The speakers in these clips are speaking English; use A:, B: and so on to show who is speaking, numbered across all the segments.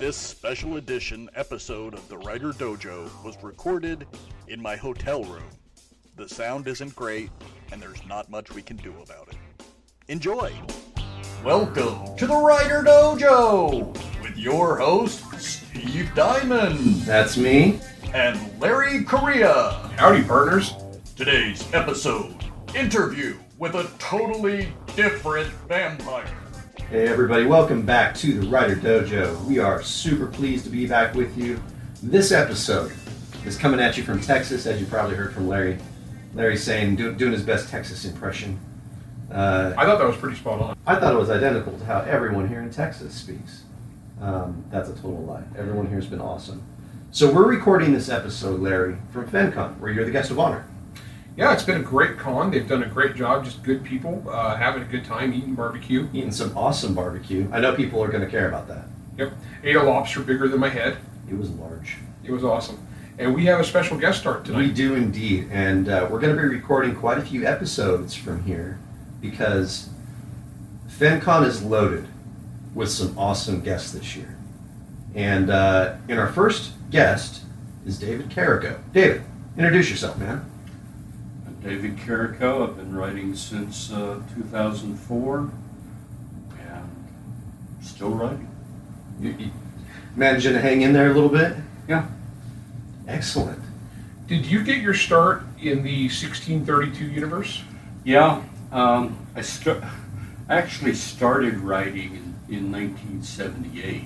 A: This special edition episode of the Writer Dojo was recorded in my hotel room. The sound isn't great, and there's not much we can do about it. Enjoy! Welcome to the Writer Dojo with your host, Steve Diamond
B: That's me.
A: and Larry Correia.
C: Howdy, partners.
A: Today's episode interview with a totally different vampire.
B: Hey everybody, welcome back to the Writer Dojo. We are super pleased to be back with you. This episode is coming at you from Texas, as you probably heard from Larry. Larry saying, do, doing his best Texas impression. Uh,
C: I thought that was pretty spot on.
B: I thought it was identical to how everyone here in Texas speaks. Um, that's a total lie. Everyone here has been awesome. So we're recording this episode, Larry, from FenCon, where you're the guest of honor.
C: Yeah, it's been a great con. They've done a great job. Just good people uh, having a good time eating barbecue.
B: Eating some awesome barbecue. I know people are going to care about that.
C: Yep. Ate a lobster bigger than my head.
B: It was large.
C: It was awesome. And we have a special guest start tonight.
B: We do indeed, and uh, we're going to be recording quite a few episodes from here because FenCon is loaded with some awesome guests this year. And uh, in our first guest is David Carrico. David, introduce yourself, man.
D: I'm David Carrico. I've been writing since uh, 2004 and still writing.
B: You, you managing to hang in there a little bit?
D: Yeah.
B: Excellent.
C: Did you get your start in the 1632 universe?
D: Yeah, um, I st- actually started writing in, in 1978.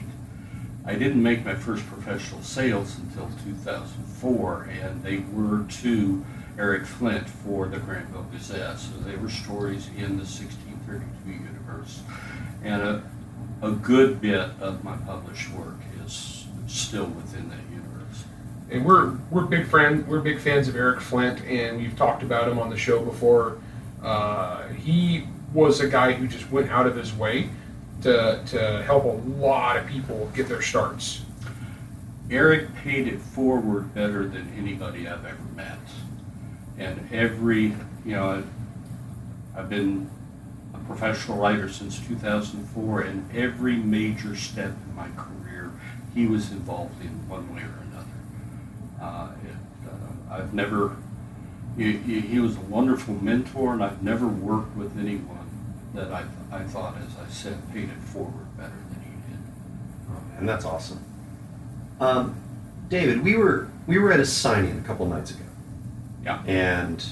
D: I didn't make my first professional sales until 2004, and they were to Eric Flint for the Grantville Gazette. So they were stories in the 1632 universe. And a, a good bit of my published work is still within that universe.
C: And we're we're big friend we're big fans of Eric Flint, and we've talked about him on the show before. Uh, he was a guy who just went out of his way to to help a lot of people get their starts.
D: Eric paid it forward better than anybody I've ever met. And every, you know, I've, been a professional writer since 2004, and every major step in my career, he was involved in one way or another. Uh, it, uh, I've never, he, he was a wonderful mentor, and I've never worked with anyone that I, I thought, as I said, paid it forward better than he did.
B: And that's awesome. Um, David, we were we were at a signing a couple nights ago.
D: Yeah.
B: and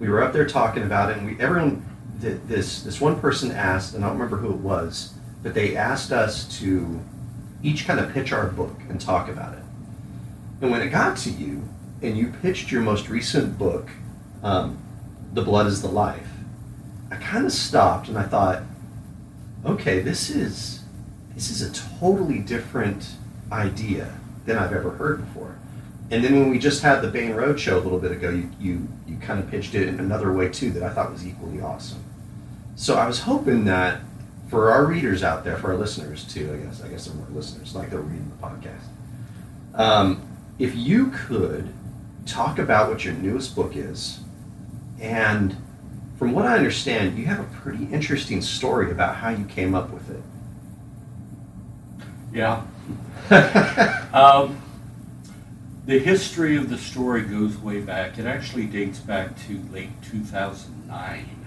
B: we were up there talking about it and we everyone this this one person asked and i don't remember who it was but they asked us to each kind of pitch our book and talk about it and when it got to you and you pitched your most recent book um, the blood is the life i kind of stopped and i thought okay this is this is a totally different idea than i've ever heard before and then when we just had the Baen Road show a little bit ago, you, you, you kind of pitched it in another way too that I thought was equally awesome. So I was hoping that for our readers out there, for our listeners too, I guess, I guess they're more listeners, like they're reading the podcast. Um, if you could talk about what your newest book is, and from what I understand, you have a pretty interesting story about how you came up with it.
D: Yeah. Um, the history of the story goes way back. It actually dates back to late 2009.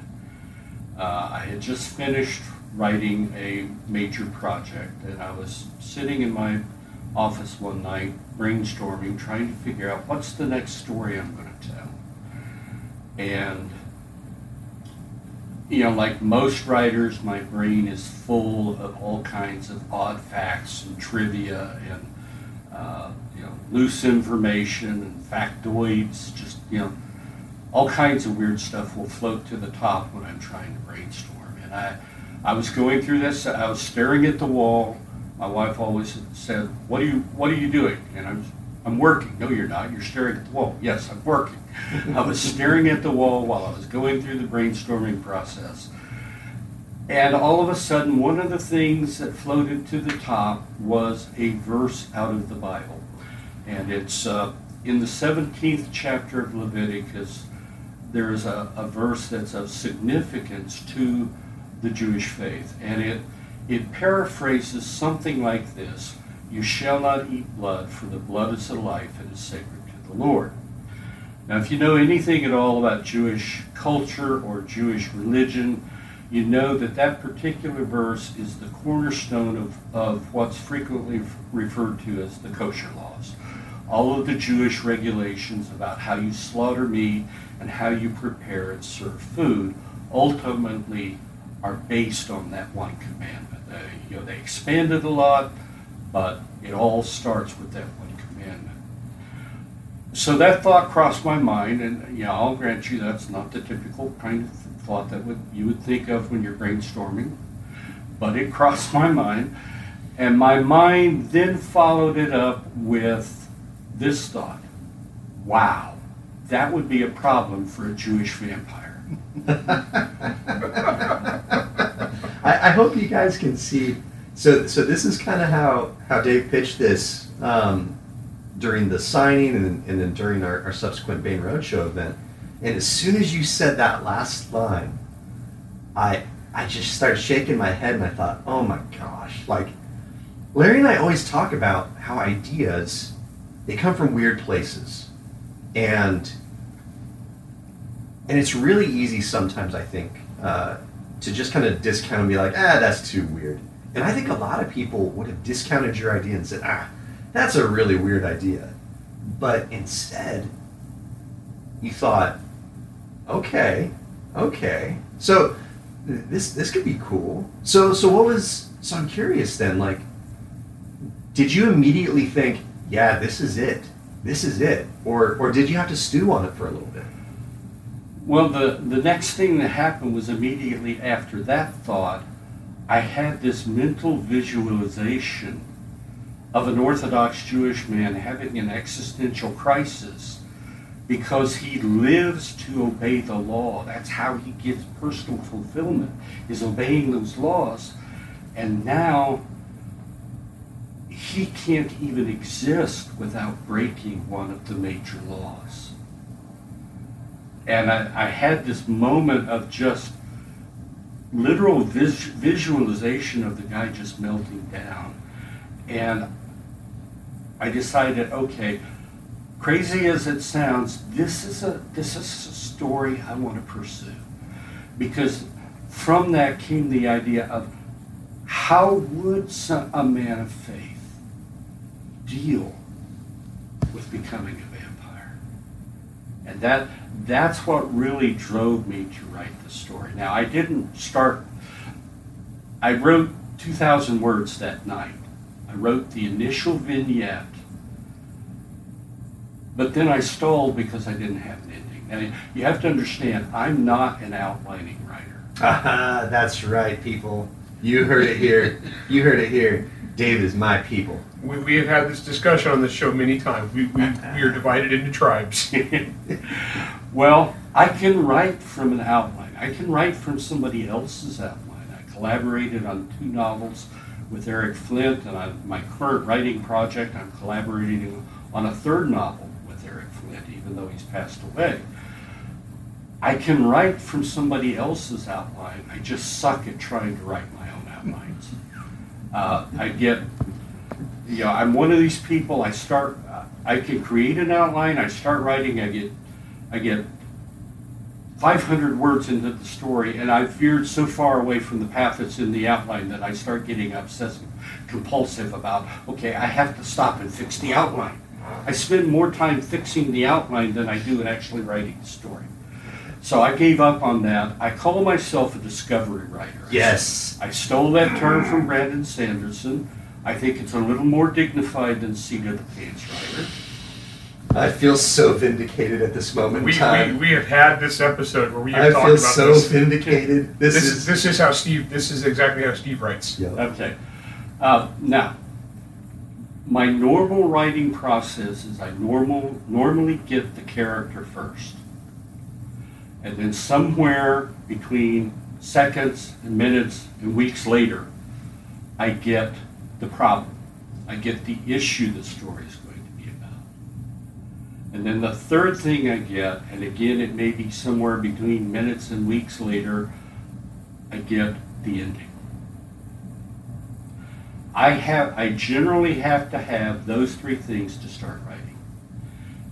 D: Uh, I had just finished writing a major project, and I was sitting in my office one night brainstorming, trying to figure out what's the next story I'm going to tell. And you know, like most writers, my brain is full of all kinds of odd facts and trivia and uh, you know loose information and factoids. Just you know, all kinds of weird stuff will float to the top when I'm trying to brainstorm. And I, I was going through this. I was staring at the wall. My wife always said, "What are you What are you doing?" And I'm I'm working. No, you're not. You're staring at the wall. Yes, I'm working. I was staring at the wall while I was going through the brainstorming process. And all of a sudden, one of the things that floated to the top was a verse out of the Bible. And it's uh, in the 17th chapter of Leviticus. There is a, a verse that's of significance to the Jewish faith. And it, it paraphrases something like this You shall not eat blood, for the blood is the life and is sacred to the Lord. Now, if you know anything at all about Jewish culture or Jewish religion, you know that that particular verse is the cornerstone of, of what's frequently referred to as the kosher laws. All of the Jewish regulations about how you slaughter meat and how you prepare and serve food ultimately are based on that one commandment. They, you know, they expand it a lot, but it all starts with that one commandment. So that thought crossed my mind, and yeah, I'll grant you that's not the typical kind of thought that would, you would think of when you're brainstorming, but it crossed my mind, and my mind then followed it up with this thought: Wow, that would be a problem for a Jewish vampire.
B: I, I hope you guys can see. So, so this is kind of how how Dave pitched this um, during the signing and, and then during our, our subsequent Baen Roadshow event. And as soon as you said that last line, I I just started shaking my head and I thought, oh my gosh, like Larry and I always talk about how ideas they come from weird places, and and it's really easy sometimes I think uh, to just kind of discount and be like, ah, that's too weird. And I think a lot of people would have discounted your idea and said, ah, that's a really weird idea. But instead, you thought, okay, okay. So this this could be cool. So so what was so I'm curious then, like did you immediately think, yeah, this is it. This is it. Or or did you have to stew on it for a little bit?
D: Well, the, the next thing that happened was immediately after that thought, I had this mental visualization of an Orthodox Jewish man having an existential crisis because he lives to obey the law. That's how he gets personal fulfillment, is obeying those laws. And now he can't even exist without breaking one of the major laws. And I, I had this moment of just literal vis- visualization of the guy just melting down. And I decided, okay, crazy as it sounds, this is a this is a story I want to pursue. Because from that came the idea of how would some, a man of faith deal with becoming a vampire? And that that's what really drove me to write the story. Now I didn't start I wrote 2000 words that night. I wrote the initial vignette but then I stalled because I didn't have an ending. Now, you have to understand, I'm not an outlining writer.
B: Ah, that's right, people. You heard it here. you heard it here. Dave is my people.
C: We, we have had this discussion on the show many times. We, we, we are divided into tribes.
D: well, I can write from an outline. I can write from somebody else's outline. I collaborated on two novels with Eric Flint, and on my current writing project, I'm collaborating on a third novel even though he's passed away. I can write from somebody else's outline. I just suck at trying to write my own outlines. Uh, I get, you know, I'm one of these people. I start, I can create an outline. I start writing. I get, I get 500 words into the story, and I've veered so far away from the path that's in the outline that I start getting obsessive, compulsive about. Okay, I have to stop and fix the outline. I spend more time fixing the outline than I do in actually writing the story. So I gave up on that. I call myself a discovery writer.
B: Yes.
D: I stole that term from Brandon Sanderson. I think it's a little more dignified than seat of the pants writer.
B: I feel so vindicated at this moment
C: we,
B: in time.
C: We, we have had this episode where we have
B: I
C: talked
B: feel
C: about
B: so
C: this.
B: vindicated. This,
C: This
B: is,
C: is this is how Steve. This is exactly how Steve writes.
B: Yeah.
D: Okay. Uh, now, my normal writing process is I normal normally get the character first. And then somewhere between seconds and minutes and weeks later, I get the problem. I get the issue the story is going to be about. And then the third thing I get, and again it may be somewhere between minutes and weeks later, I get the ending. I have I generally have to have those three things to start writing.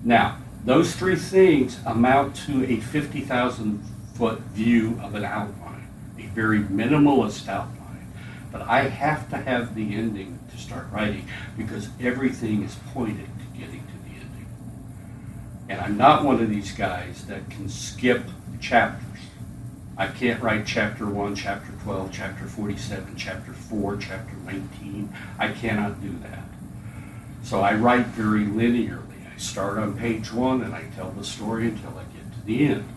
D: Now, those three things amount to a 50,000 foot view of an outline, a very minimalist outline. But I have to have the ending to start writing because everything is pointed to getting to the ending. And I'm not one of these guys that can skip chapters. I can't write chapter 1, chapter 12, chapter 47, chapter 4, chapter 19. I cannot do that. So I write very linearly. I start on page 1 and I tell the story until I get to the end.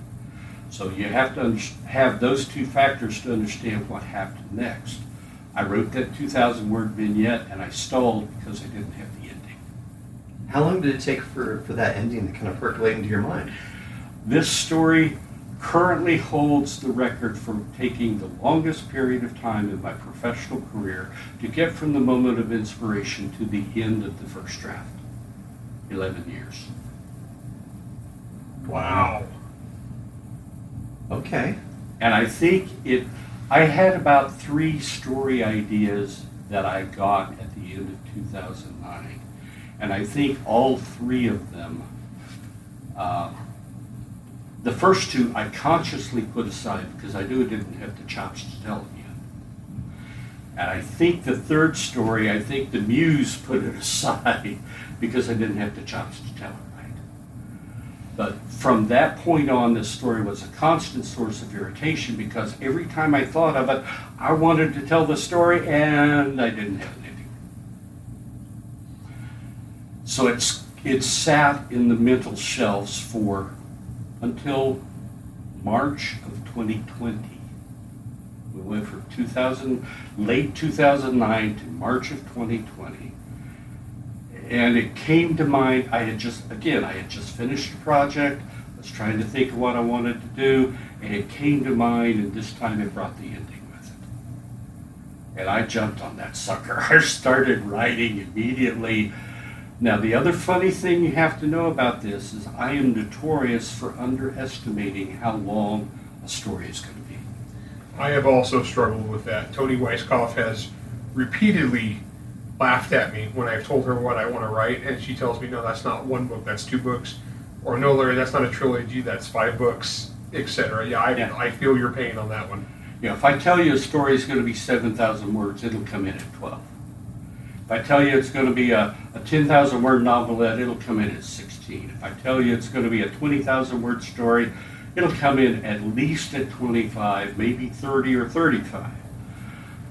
D: So you have to have those two factors to understand what happened next. I wrote that 2,000 word vignette and I stalled because I didn't have the ending.
B: How long did it take for, for that ending to kind of percolate into your mind?
D: This story currently holds the record for taking the longest period of time in my professional career to get from the moment of inspiration to the end of the first draft 11 years.
C: Wow.
B: Okay.
D: And I think it, I had about three story ideas that I got at the end of 2009. And I think all three of them, uh, the first two I consciously put aside because I knew I didn't have the chops to tell it yet. And I think the third story, I think the muse put it aside because I didn't have the chops to tell it right. But from that point on, this story was a constant source of irritation because every time I thought of it, I wanted to tell the story and I didn't have anything. So it's it sat in the mental shelves for until March of 2020. We went from 2000, late 2009 to March of 2020. And it came to mind, I had just, again, I had just finished a project, I was trying to think of what I wanted to do, and it came to mind, and this time it brought the ending with it. And I jumped on that sucker. I started writing immediately now, the other funny thing you have to know about this is I am notorious for underestimating how long a story is going to be.
C: I have also struggled with that. Toni Weisskopf has repeatedly laughed at me when I've told her what I want to write, and she tells me, no, that's not one book, that's two books. Or, no, Larry, that's not a trilogy, that's five books, etc. Yeah, I,
D: Yeah.
C: I feel your pain on that one.
D: Know, if I tell you a story is going to be 7,000 words, it'll come in at 12. If I tell you it's going to be a, a 10,000 word novelette, it'll come in at 16. If I tell you it's going to be a 20,000 word story, it'll come in at least at 25, maybe 30 or 35.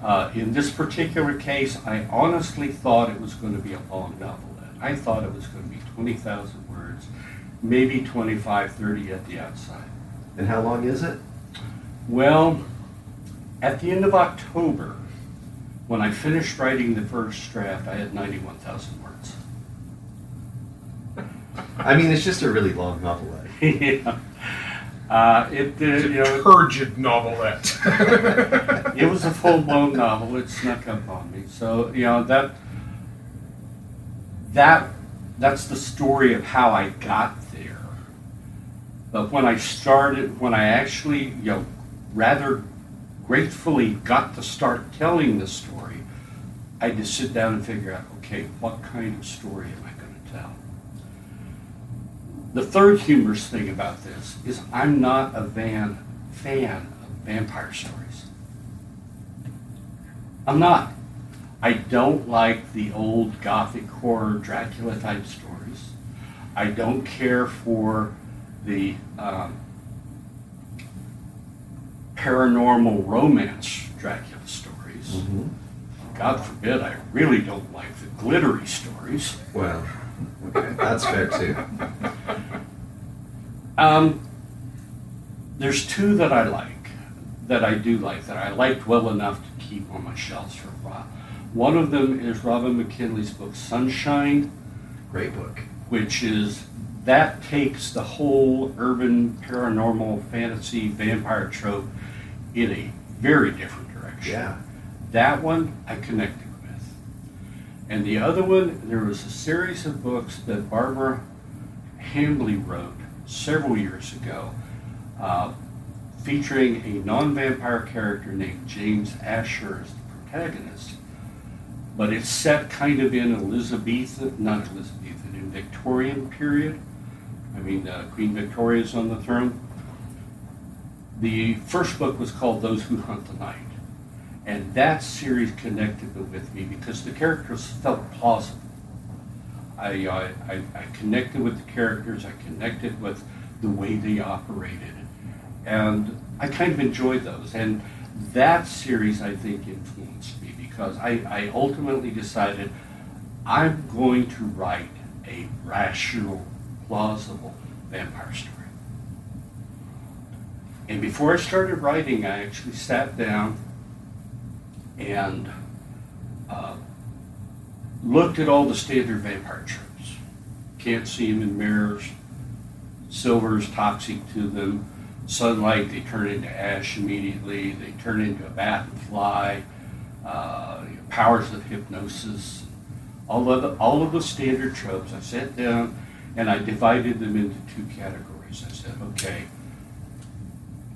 D: Uh, in this particular case, I honestly thought it was going to be a long novelette. I thought it was going to be 20,000 words, maybe 25, 30 at the outside.
B: And how long is it?
D: Well, at the end of October, when I finished writing the first draft, I had 91,000 words.
B: I mean, it's just a really long novelette.
D: yeah. Uh, it, uh,
C: It's a
D: you know,
C: turgid novelette.
D: it was a full-blown novel. It snuck up on me. So, you know, that, that, that's the story of how I got there. But when I started, when I actually, you know, rather gratefully got to start telling the story, I had to sit down and figure out, okay, what kind of story am I going to tell? The third humorous thing about this is I'm not a van fan of vampire stories. I'm not. I don't like the old gothic horror Dracula type stories. I don't care for the um, paranormal romance Dracula stories.
B: Mm-hmm.
D: God forbid, I really don't like the glittery stories.
B: Well, okay, that's fair too.
D: Um, there's two that I like, that I do like, that I liked well enough to keep on my shelves for a while. One of them is Robin McKinley's book Sunshine,
B: Great book.
D: which is that takes the whole urban paranormal fantasy vampire trope in a very different direction.
B: Yeah.
D: That one I connected with. And the other one, there was a series of books that Barbara Hambly wrote several years ago, uh, featuring a non vampire character named James Asher as the protagonist. but it's set kind of in Elizabethan, not Elizabethan, in Victorian period. I mean, uh, Queen Victoria's on the throne. The first book was called Those Who Hunt the Night. And that series connected with me because the characters felt plausible. I, I, I connected with the characters, I connected with the way they operated. And I kind of enjoyed those. And that series, I think, influenced me because I, I ultimately decided I'm going to write a rational, plausible vampire story. And before I started writing, I actually sat down and uh, looked at all the standard vampire tropes. Can't see them in mirrors. Silver is toxic to them. Sunlight, they turn into ash immediately. They turn into a bat and fly. Uh, powers of hypnosis. All of the, all of the standard tropes. I sat down and I divided them into two categories. I said, okay,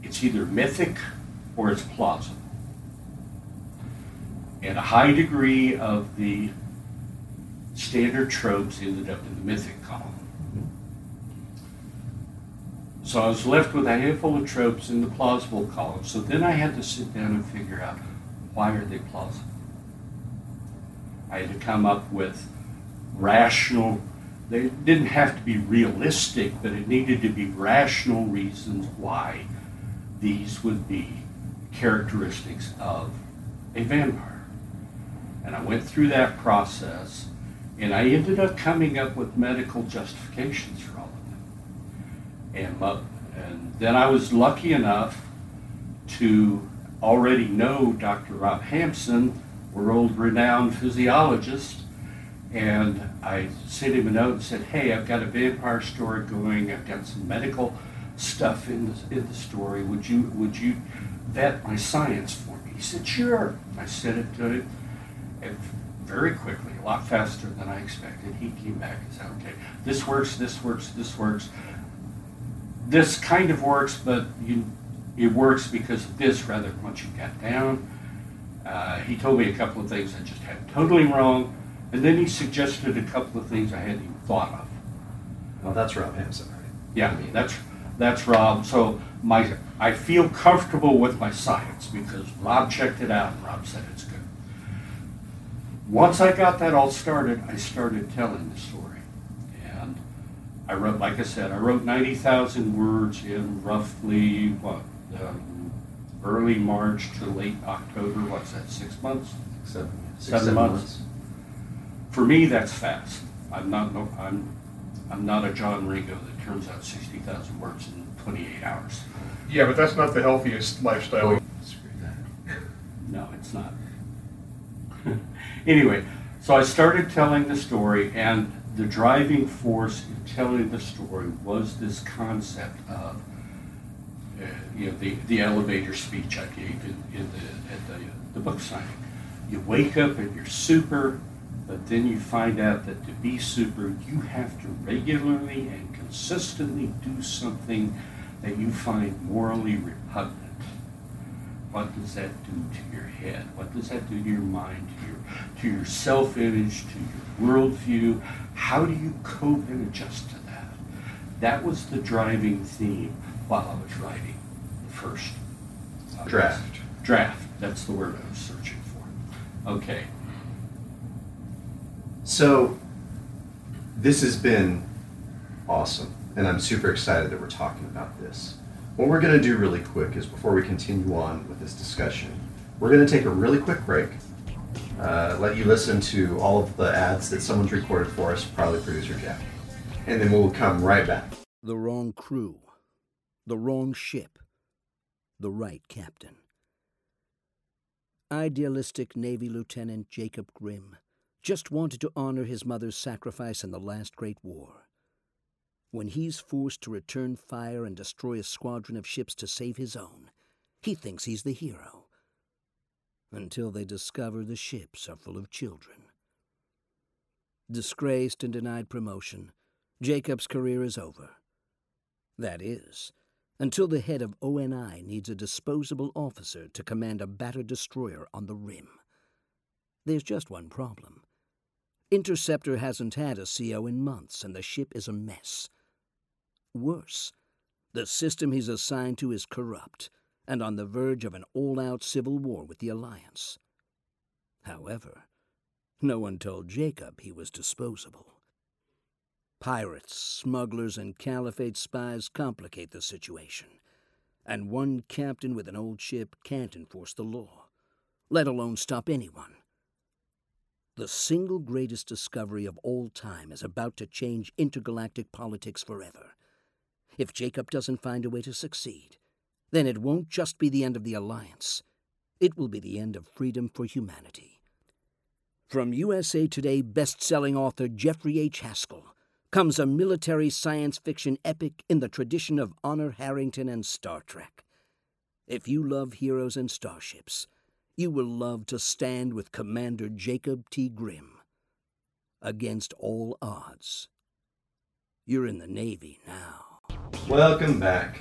D: it's either mythic or it's plausible and a high degree of the standard tropes ended up in the mythic column. So I was left with a handful of tropes in the plausible column. So then I had to sit down and figure out why are they plausible? I had to come up with rational, they didn't have to be realistic, but it needed to be rational reasons why these would be characteristics of a vampire. And I went through that process, and I ended up coming up with medical justifications for all of them. And, uh, and then I was lucky enough to already know Dr. Rob Hampson, world renowned physiologist, and I sent him a note and said, Hey, I've got a vampire story going, I've got some medical stuff in the, in the story. Would you, would you vet my science for me? He said, Sure. I sent it to him very quickly, a lot faster than I expected. He came back and said, okay, this works, this works, this works. This kind of works, but you, it works because of this rather than what you got down. Uh, he told me a couple of things I just had totally wrong, and then he suggested a couple of things I hadn't even thought of.
B: Well, that's Rob Hampson, right?
D: Yeah, that's that's Rob. So my I feel comfortable with my science because Rob checked it out and Rob said it's good once I got that all started, I started telling the story. And I wrote, like I said, I wrote 90,000 words in roughly, what, um, early March to late October. What's that, six months?
B: Seven, six,
D: seven,
B: seven
D: months.
B: months.
D: For me, that's fast. I'm not, no, I'm, I'm not a John Ringo that turns out 60,000 words in 28 hours.
C: Yeah, but that's not the healthiest lifestyle.
B: Screw that.
D: No, it's not. anyway, so I started telling the story, and the driving force in telling the story was this concept of, uh, you know, the, the elevator speech I gave in, in the, at the, the book signing. You wake up and you're super, but then you find out that to be super, you have to regularly and consistently do something that you find morally repugnant. What does that do to your head? What does that do to your mind, to to your self-image, to your worldview? How do you cope and adjust to that? That was the driving theme while I was writing the first uh,
B: Draft.
D: Draft. That's the word I was searching for. Okay.
B: So, this has been awesome, and I'm super excited that we're talking about this. What we're going to do really quick is before we continue on with this discussion, we're going to take a really quick break, uh, let you listen to all of the ads that someone's recorded for us, probably producer Jack, and then we'll come right back.
E: The wrong crew, the wrong ship, the right captain. Idealistic Navy Lieutenant Jacob Grimm just wanted to honor his mother's sacrifice in the last great war. When he's forced to return fire and destroy a squadron of ships to save his own, he thinks he's the hero. Until they discover the ships are full of children. Disgraced and denied promotion, Jacob's career is over. That is, until the head of ONI needs a disposable officer to command a battered destroyer on the rim. There's just one problem. Interceptor hasn't had a CO in months, and the ship is a mess. Worse, the system he's assigned to is corrupt and on the verge of an all out civil war with the Alliance. However, no one told Jacob he was disposable. Pirates, smugglers, and caliphate spies complicate the situation, and one captain with an old ship can't enforce the law, let alone stop anyone. The single greatest discovery of all time is about to change intergalactic politics forever. If Jacob doesn't find a way to succeed, then it won't just be the end of the Alliance. It will be the end of freedom for humanity. From USA Today best-selling author Jeffrey H. Haskell comes a military science fiction epic in the tradition of Honor Harrington and Star Trek. If you love heroes and starships, you will love to stand with Commander Jacob T. Grimm. Against all odds. You're in the Navy now.
B: Welcome back.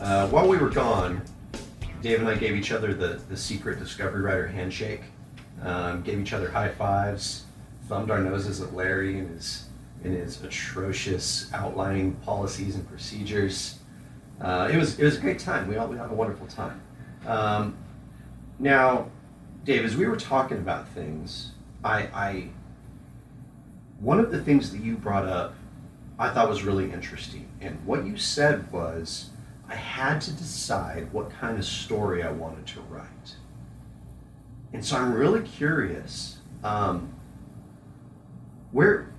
B: Uh, while we were gone, Dave and I gave each other the, the secret Discovery Writer handshake, um, gave each other high fives, thumbed our noses at Larry and his, in his atrocious outlining policies and procedures. Uh, it, was, it was a great time. We all we had a wonderful time. Um, now, Dave, as we were talking about things, I, I one of the things that you brought up I thought was really interesting. And what you said was, I had to decide what kind of story I wanted to write. And so I'm really curious, um, where,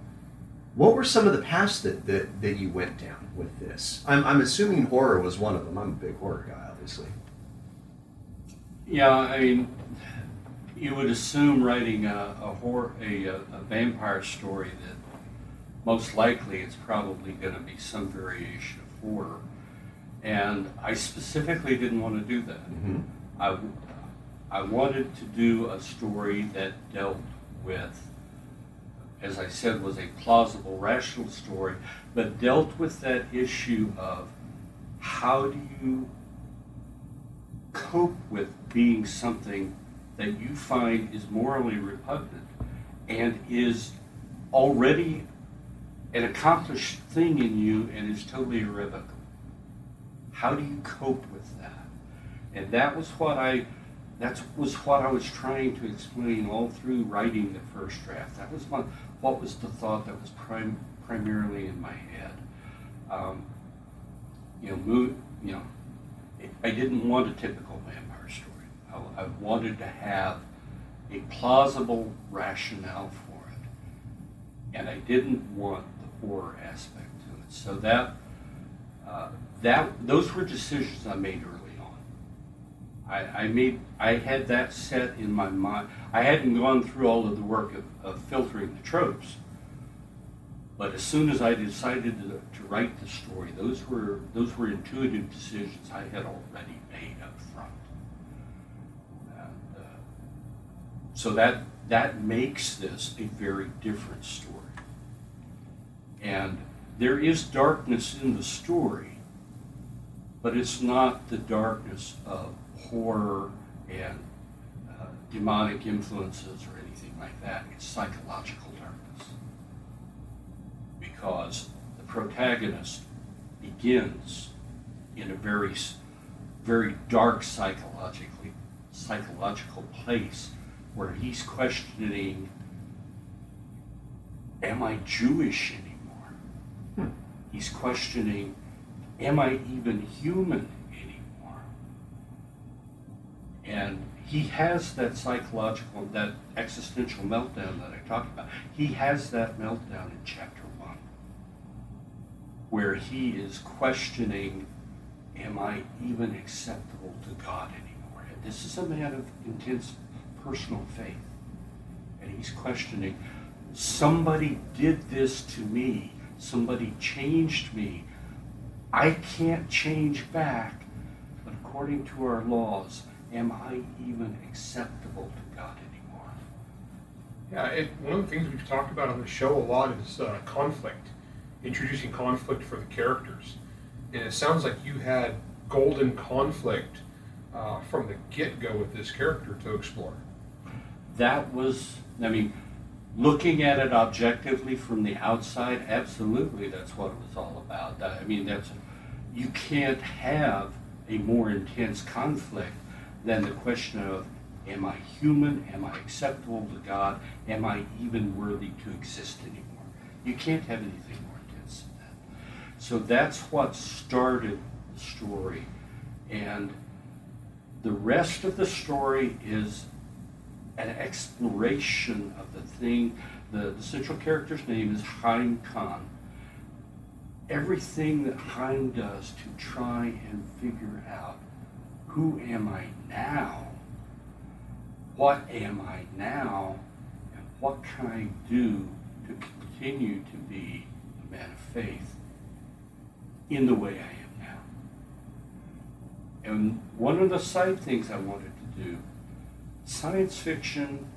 B: what were some of the paths that, that, that you went down with this? I'm, I'm assuming horror was one of them. I'm a big horror guy, obviously.
D: Yeah, I mean, you would assume writing a, a horror, a, a vampire story that most likely it's probably going to be some variation of horror. And I specifically didn't want to do that.
B: Mm-hmm.
D: I, I wanted to do a story that dealt with, as I said, was a plausible, rational story, but dealt with that issue of how do you cope with being something that you find is morally repugnant and is already an accomplished thing in you and is totally irrevocable. How do you cope with that? And that was what I that was what I was trying to explain all through writing the first draft. That was my, what was the thought that was prim, primarily in my head. Um, you know, mo- you know, I didn't want a typical vampire story. I, I wanted to have a plausible rationale for it, and I didn't want the horror aspect to it. So that uh, that those were decisions I made early on. I, I, made I had that set in my mind. I hadn't gone through all of the work of, of filtering the tropes. But as soon as I decided to, to write the story, those were those were intuitive decisions I had already made up front. And, uh, so that that makes this a very different story. And there is darkness in the story, but it's not the darkness of horror and uh, demonic influences or anything like that. It's psychological darkness. Because the protagonist begins in a very, very dark psychologically, psychological place where he's questioning, am I Jewish anymore? He's questioning, am I even human anymore? And he has that psychological, that existential meltdown that I talked about. He has that meltdown in chapter one, where he is questioning, am I even acceptable to God anymore? And this is a man of intense personal faith. And he's questioning, somebody did this to me Somebody changed me. I can't change back, but according to our laws, am I even acceptable to God anymore?
C: Yeah, it, one of the things we've talked about on the show a lot is uh, conflict, introducing conflict for the characters. And it sounds like you had golden conflict uh, from the get go with this character to explore.
D: that was, I mean, looking at it objectively from the outside, absolutely, that's what it was all about. I mean, that's you can't have a more intense conflict than the question of am I human? Am I acceptable to God? Am I even worthy to exist anymore? You can't have anything more intense than that. So that's what started the story. And the rest of the story is an exploration of the thing. The, the central character's name is Haim Khan. Everything that Haim does to try and figure out who am I now? What am I now? And what can I do to continue to be a man of faith in the way I am now? And one of the side things I wanted to do science fiction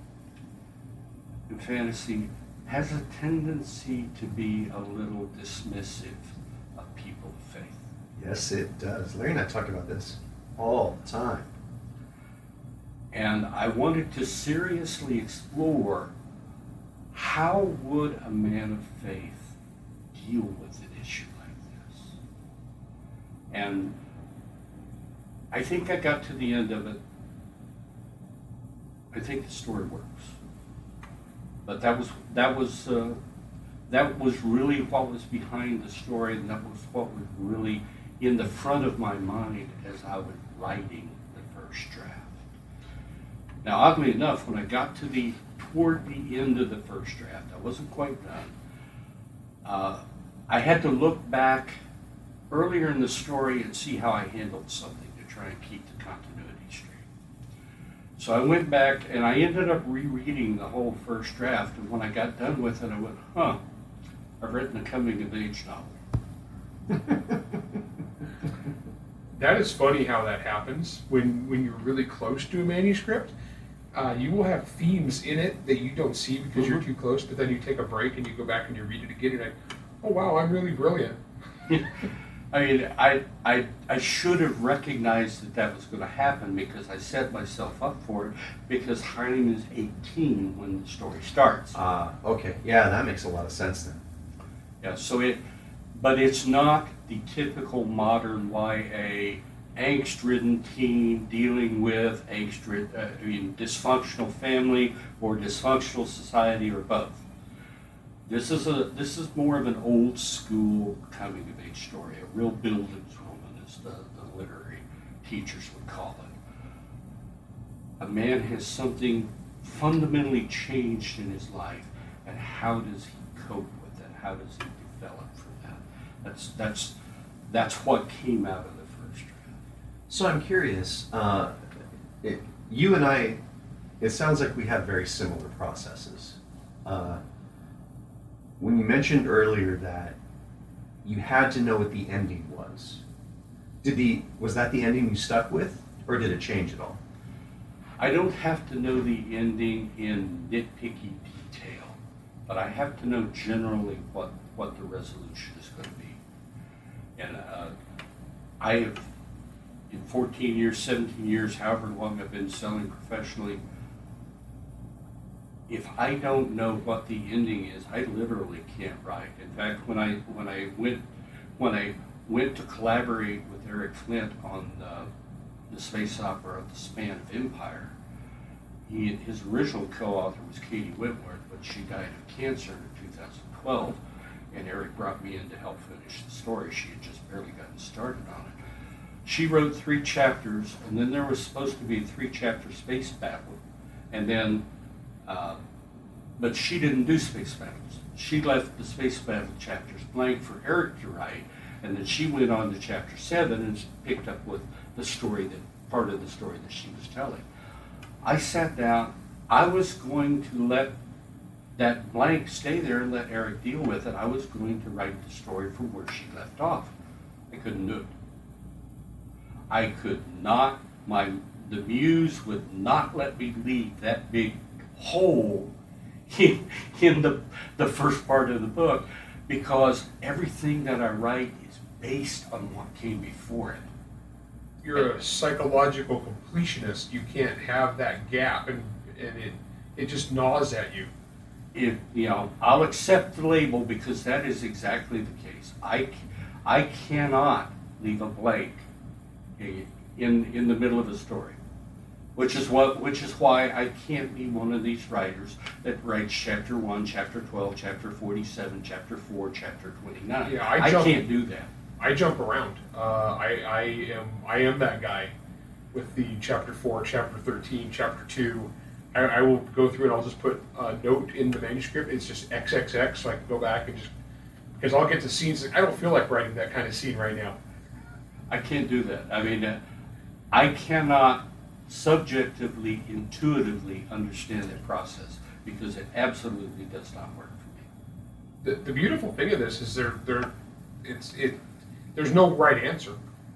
D: and fantasy has a tendency to be a little dismissive of people of faith.
B: Yes, it does. Larry and I talk about this all the time.
D: And I wanted to seriously explore how would a man of faith deal with an issue like this? And I think I got to the end of it I think the story works. But that was that was uh, that was really what was behind the story, and that was what was really in the front of my mind as I was writing the first draft. Now, oddly enough, when I got to the toward the end of the first draft, I wasn't quite done. Uh, I had to look back earlier in the story and see how I handled something to try and keep. So I went back and I ended up rereading the whole first draft. And when I got done with it, I went, huh, I've written a coming of age novel.
C: that is funny how that happens when, when you're really close to a manuscript. Uh, you will have themes in it that you don't see because mm-hmm. you're too close, but then you take a break and you go back and you read it again and you're like, oh wow, I'm really brilliant.
D: I mean, I, I, I should have recognized that that was going to happen because I set myself up for it because Haim is 18 when the story starts.
B: Ah, uh, okay. Yeah, that makes a lot of sense then.
D: Yeah, so it, but it's not the typical modern YA angst-ridden teen dealing with angst uh, I mean, dysfunctional family or dysfunctional society or both. This is a this is more of an old school coming of age story, a real Bildungsroman, as the, the literary teachers would call it. A man has something fundamentally changed in his life, and how does he cope with it? How does he develop from that? That's that's that's what came out of the first draft.
B: So I'm curious. Uh, it, you and I, it sounds like we have very similar processes. Uh, when you mentioned earlier that you had to know what the ending was, did the was that the ending you stuck with, or did it change at all?
D: I don't have to know the ending in nitpicky detail, but I have to know generally what what the resolution is going to be. And uh, I have, in 14 years, 17 years, however long I've been selling professionally, if I don't know what the ending is, I literally can't write. In fact, when I when I went when I went to collaborate with Eric Flint on the, the space opera The Span of Empire, he his original co-author was K.D. Wentworth, but she died of cancer in 2012, and Eric brought me in to help finish the story. She had just barely gotten started on it. She wrote three chapters, and then there was supposed to be a three-chapter space battle, and then uh, but she didn't do space battles. She left the space battle chapters blank for Eric to write, and then she went on to chapter seven and picked up with the story that part of the story that she was telling. I sat down. I was going to let that blank stay there and let Eric deal with it. I was going to write the story from where she left off. I couldn't do it. I could not. My the muse would not let me leave that big hole in, in the, the first part of the book because everything that I write is based on what came before it.
C: You're a psychological completionist. You can't have that gap, and, and it it just gnaws at you.
D: if you know, I'll accept the label because that is exactly the case. I I cannot leave a blank in in the middle of a story, which is what which is why I can't be one of these writers that writes chapter one, chapter twelve, chapter forty-seven, chapter four, chapter twenty-nine.
C: Yeah, I jump-
D: can't do that.
C: I jump around. Uh, I, I am I am that guy with the chapter four, chapter thirteen, chapter two. I, I will go through and I'll just put a note in the manuscript. It's just XXX, so I can go back and just because I'll get to scenes. I don't feel like writing that kind of scene right now.
D: I can't do that. I mean, I cannot subjectively, intuitively understand that process because it absolutely does not work for me.
C: The, the beautiful thing of this is there there it's it there's no right answer.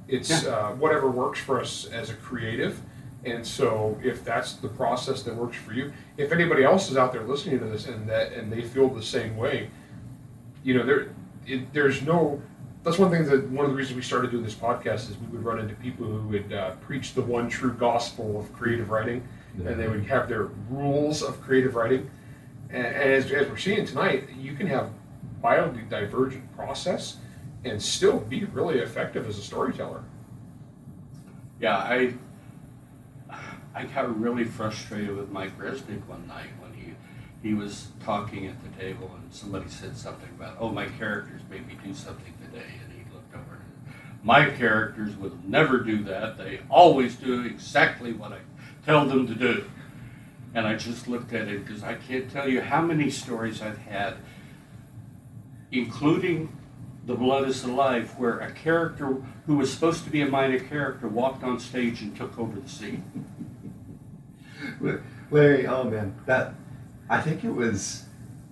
C: It's
D: Yeah.
C: uh, whatever works for us as a creative. And so, if that's the process that works for you, if anybody else is out there listening to this and that and they feel the same way, you know, there it, there's no. That's one thing that one of the reasons we started doing this podcast is we would run into people who would uh, preach the one true gospel of creative writing, and they would have their rules of creative writing. And, and as, as we're seeing tonight, you can have wildly divergent process and still be really effective as a storyteller.
D: Yeah, I I got really frustrated with Mike Resnick one night when he he was talking at the table and somebody said something about, oh, my characters made me do something today, and he looked over. My characters will never do that. They always do exactly what I tell them to do. And I just looked at it because I can't tell you how many stories I've had, including The Blood is the Life, where a character who was supposed to be a minor character walked on stage and took over the scene.
B: Larry, oh man, that I think it was.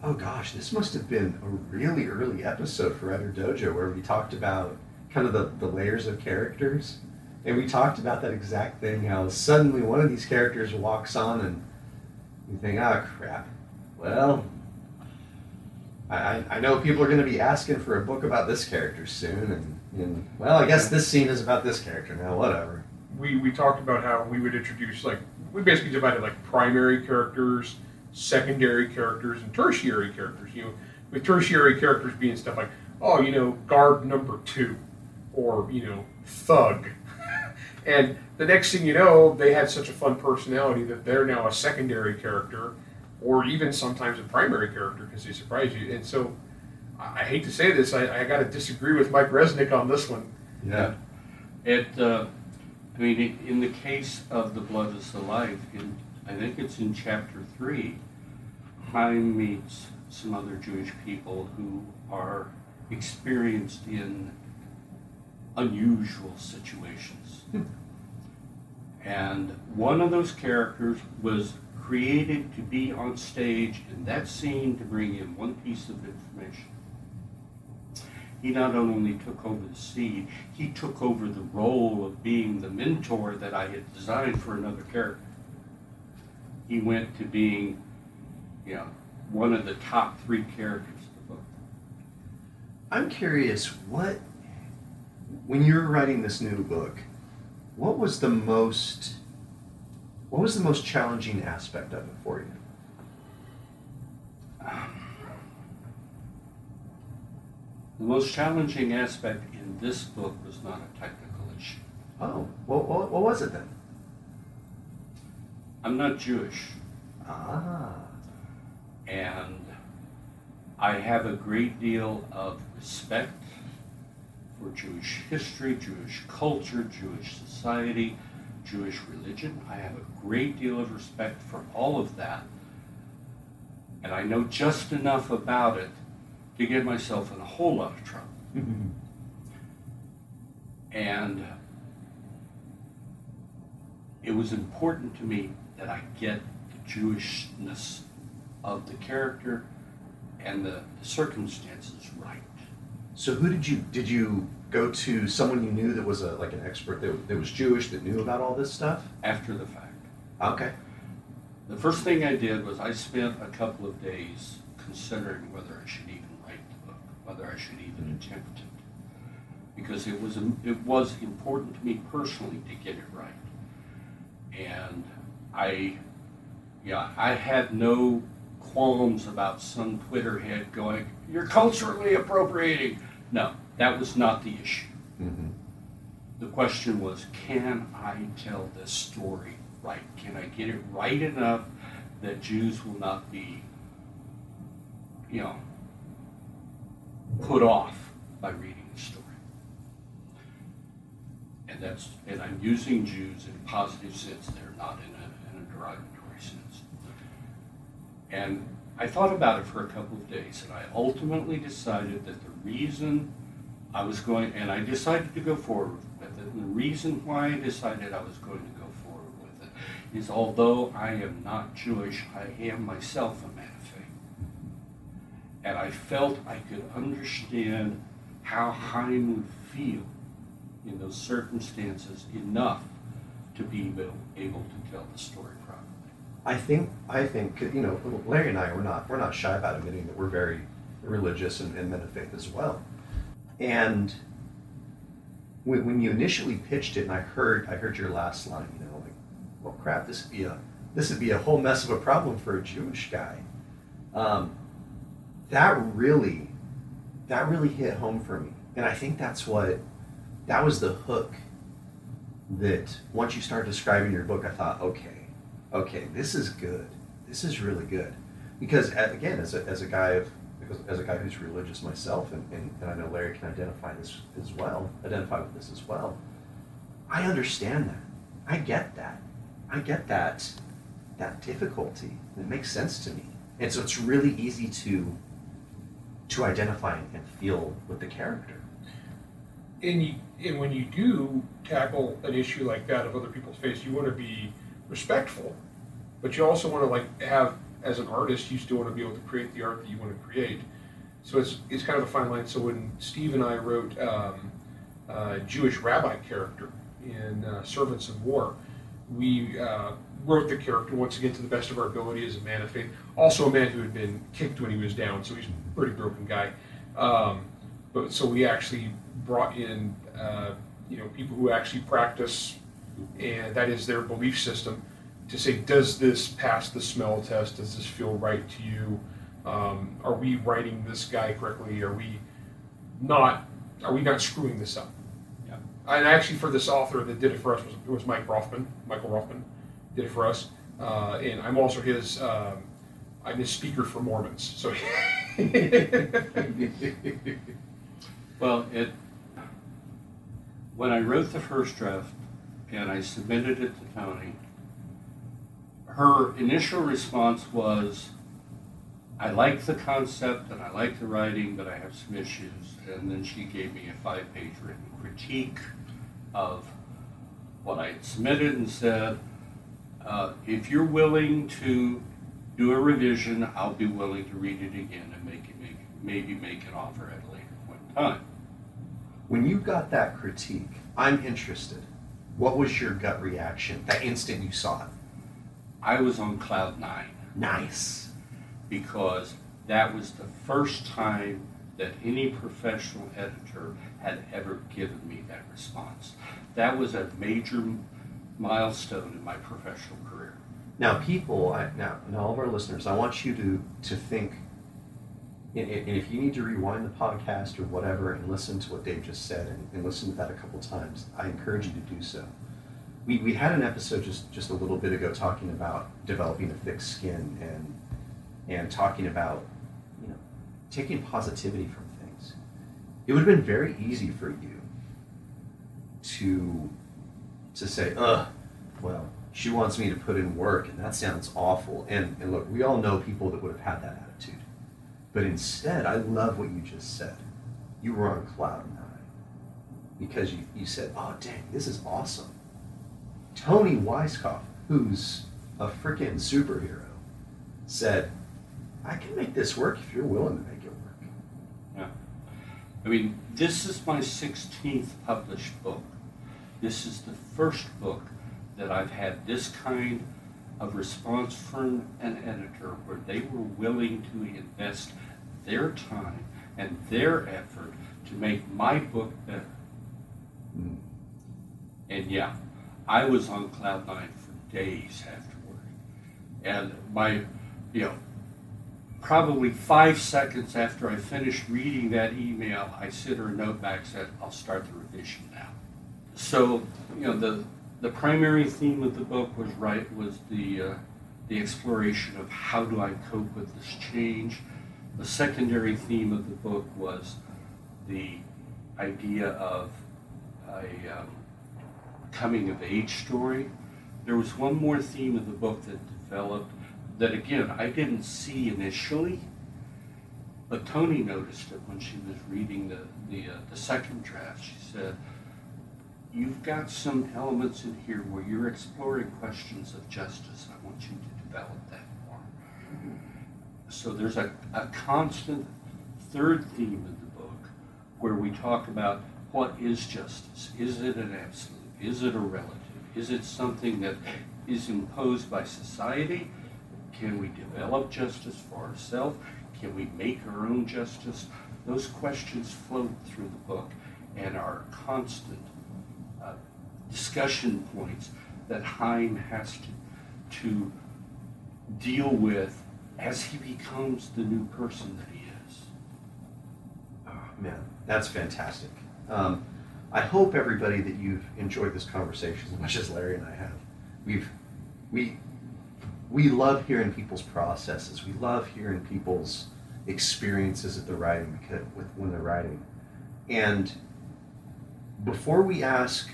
B: Oh gosh, this must have been a really early episode for Writer Dojo where we talked about kind of the, the layers of characters, and we talked about that exact thing. How suddenly one of these characters walks on, and you think, oh crap. Well, I, I- I know people are going to be asking for a book about this character soon, and, and well, I guess this scene is about this character now. Whatever.
C: We, we talked about how we would introduce, like, we basically divided like primary characters, secondary characters, and tertiary characters. You know, with tertiary characters being stuff like, oh, you know, guard number two, or, you know, thug. and the next thing you know, they had such a fun personality that they're now a secondary character, or even sometimes a primary character because they surprise you. And so, I I hate to say this, I, I got to disagree with Mike Resnick on this one.
B: Yeah.
D: It, uh, I mean, in- in the case of The Blood is the Life, in, I think it's in chapter three, Chaim meets some other Jewish people who are experienced in unusual situations. And one of those characters was created to be on stage in that scene to bring in one piece of information. He not only took over the scene, he took over the role of being the mentor that I had designed for another character. He went to being, know, one of the top three characters of the book.
B: I'm curious, what, when you were writing this new book, what was the most, what was the most challenging aspect of it for you?
D: The most challenging aspect in this book was not a technical issue.
B: Oh, what, what, what was it then?
D: I'm not Jewish,
B: Ah,
D: and I have a great deal of respect for Jewish history, Jewish culture, Jewish society, Jewish religion. I have a great deal of respect for all of that. And I know just enough about it to get myself in a whole lot of trouble. Mm-hmm. And it was important to me that I get the Jewishness of the character and the, circumstances right.
B: so who did you, did you go to someone you knew that was a, like an expert that, that was Jewish that knew about all this stuff?
D: after the fact.
B: Okay.
D: The first thing I did was I spent a couple of days considering whether I should even write the book, whether I should even mm-hmm. attempt it, because it was it was important to me personally to get it right, and I yeah, I had no qualms about some Twitter head going, "You're culturally appropriating." No, that was not the issue.
B: Mm-hmm.
D: The question was, can I tell this story right? Can I get it right enough that Jews will not be, you know, put off by reading the story? And that's, and I'm using Jews in a positive sense They're not in a, in a derogatory. And I thought about it for a couple of days, and I ultimately decided that the reason I was going, and I decided to go forward with it. And the reason why I decided I was going to go forward with it is although I am not Jewish, I am myself a man of faith. And I felt I could understand how Chaim would feel in those circumstances enough to be able, able to tell the story.
B: I think I think you know Larry and I we're not we're not shy about admitting that we're very religious and, and men of faith as well. And when, when you initially pitched it, and I heard I heard your last line, you know, like, well, crap, this would be a this would be a whole mess of a problem for a Jewish guy. Um, that really that really hit home for me, and I think that's what that was the hook. That once you start describing your book, I thought, okay, okay, this is good. This is really good. Because again, as a, as a guy of as a guy who's religious myself, and, and, and I know Larry can identify this as well, identify with this as well. I understand that. I get that. I get that that difficulty. It makes sense to me. And so it's really easy to to identify and feel with the character.
C: And you, and when you do tackle an issue like that of other people's faith, you want to be respectful, but you also want to like have as an artist, you still want to be able to create the art that you want to create. So it's it's kind of a fine line. So when Steve and I wrote um, Jewish rabbi character in uh, Servants of War, we uh, wrote the character once again to the best of our ability as a man of faith. Also a man who had been kicked when he was down, so he's a pretty broken guy. Um, but so we actually brought in uh, you know people who actually practice, and that is their belief system to say, does this pass the smell test? Does this feel right to you? Um, are we writing this guy correctly? Are we not? Are we not screwing this up?
D: Yeah.
C: And actually, for this author that did it for us was, was Mike Rothman. Michael Rothman did it for us, uh, and I'm also his. Um, I'm his speaker for Mormons. So.
D: well, it. When I wrote the first draft and I submitted it to Toni, her initial response was, I like the concept and I like the writing, but I have some issues. And then she gave me a five page written critique of what I had submitted and said, uh, if you're willing to do a revision, I'll be willing to read it again and make it make, maybe make an offer at a later point in time.
B: When you got that critique, I'm interested. What was your gut reaction that instant you saw it?
D: I was on cloud nine.
B: Nice.
D: Because that was the first time that any professional editor had ever given me that response. That was a major milestone in my professional career.
B: Now, people, I, now, now, all of our listeners, I want you to to think. And if you need to rewind the podcast or whatever and listen to what Dave just said and, and listen to that a couple times, I encourage you to do so we, we had an episode just, just a little bit ago talking about developing a thick skin and and talking about you know taking positivity from things. It would have been very easy for you to to say, "Ugh, well, she wants me to put in work, and that sounds awful." And and look, we all know people that would have had that attitude. But instead, I love what you just said. You were on cloud nine because you, you said, "Oh, dang, this is awesome." Toni Weisskopf, who's a freaking superhero, said, I can make this work if you're willing to make it work.
D: Yeah. I mean, this is my 16th published book. This is the first book that I've had this kind of response from an editor where they were willing to invest their time and their effort to make my book better. Mm. And yeah, I was on cloud nine for days afterward. And my, you know, probably five seconds after I finished reading that email, I sent her a note back said, I'll start the revision now. So, you know, the the primary theme of the book was right was the uh, the exploration of how do I cope with this change. The secondary theme of the book was the idea of a um, coming of age story. There was one more theme of the book that developed that again I didn't see initially, but Toni noticed it when she was reading the the, uh, the second draft. She said, "You've got some elements in here where you're exploring questions of justice. I want you to develop that more." So there's a, a constant third theme in the book where we talk about what is justice. Is it an absolute? Is it a relative? Is it something that is imposed by society? Can we develop justice for ourselves? Can we make our own justice? Those questions float through the book and are constant uh, discussion points that Chaim has to, to deal with as he becomes the new person that he is.
B: Oh, man, that's fantastic. Um, I hope everybody that you've enjoyed this conversation as much as Larry and I have. We've we we love hearing people's processes. We love hearing people's experiences at the writing with when they're writing. And before we ask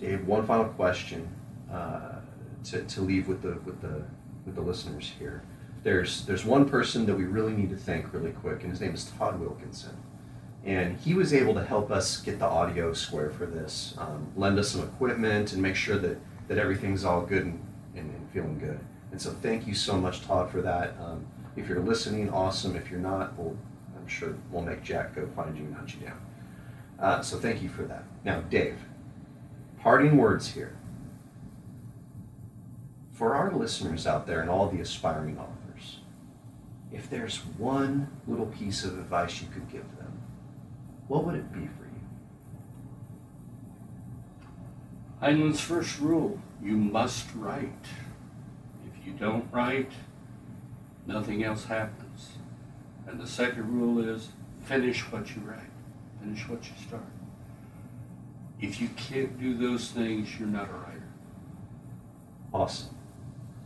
B: Dave one final question uh, to, to leave with the with the with the listeners here, there's there's one person that we really need to thank really quick, and his name is Todd Wilkinson. And he was able to help us get the audio square for this, um, lend us some equipment, and make sure that, that everything's all good and, and, and feeling good. And so thank you so much, Todd, for that. Um, if you're listening, awesome. If you're not, we'll, I'm sure we'll make Jack go find you and hunt you down. Uh, so thank you for that. Now, Dave, parting words here. For our listeners out there and all the aspiring authors, if there's one little piece of advice you could give them, what would it be for you?
D: Heinlein's first rule you must write. If you don't write, nothing else happens. And the second rule is finish what you write, finish what you start. If you can't do those things, you're not a writer.
B: Awesome.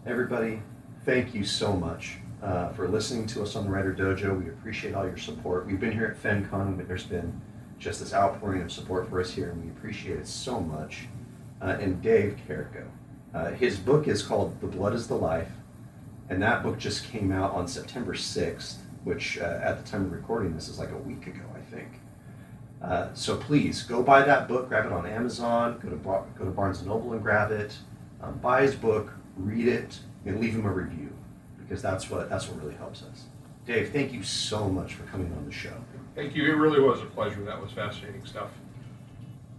B: Everybody, thank you so much uh, for listening to us on the Writer Dojo. We appreciate all your support. We've been here at FenCon, but there's been just this outpouring of support for us here, and we appreciate it so much. Uh, and Dave Carrico, uh, his book is called The Blood is the Life, and that book just came out on September 6th, which uh, at the time of recording this is like a week ago, I think. Uh, so please go buy that book, grab it on Amazon, go to go to Barnes Noble and grab it. Um, buy his book, read it, and leave him a review because that's what that's what really helps us. Dave, thank you so much for coming on the show.
C: Thank you. It really was a pleasure. That was fascinating stuff.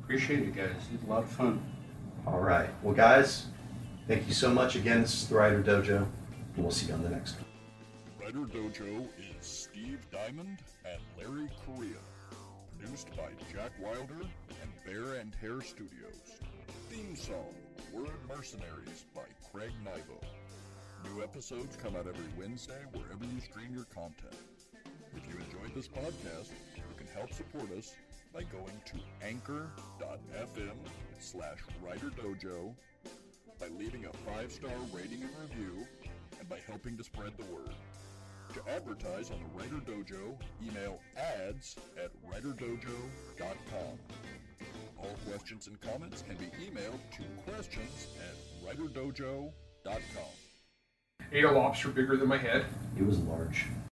D: Appreciate it, guys. It's a lot of fun.
B: All right, well, guys, thank you so much again. This is the Writer Dojo, and we'll see you on the next one.
A: Writer Dojo is Steve Diamond and Larry Correia. Produced by Jack Wilder and Bear and Hair Studios. Theme song, Word Mercenaries by Craig Nivo. New episodes come out every Wednesday wherever you stream your content. If you enjoyed this podcast, you can help support us by going to anchor.fm slash writerdojo, by leaving a five-star rating and review, and by helping to spread the word. To advertise on the Writer Dojo, email ads at writerdojo.com. All questions and comments can be emailed to questions at writerdojo.com.
C: Ate a lobster bigger than my head.
B: It was large.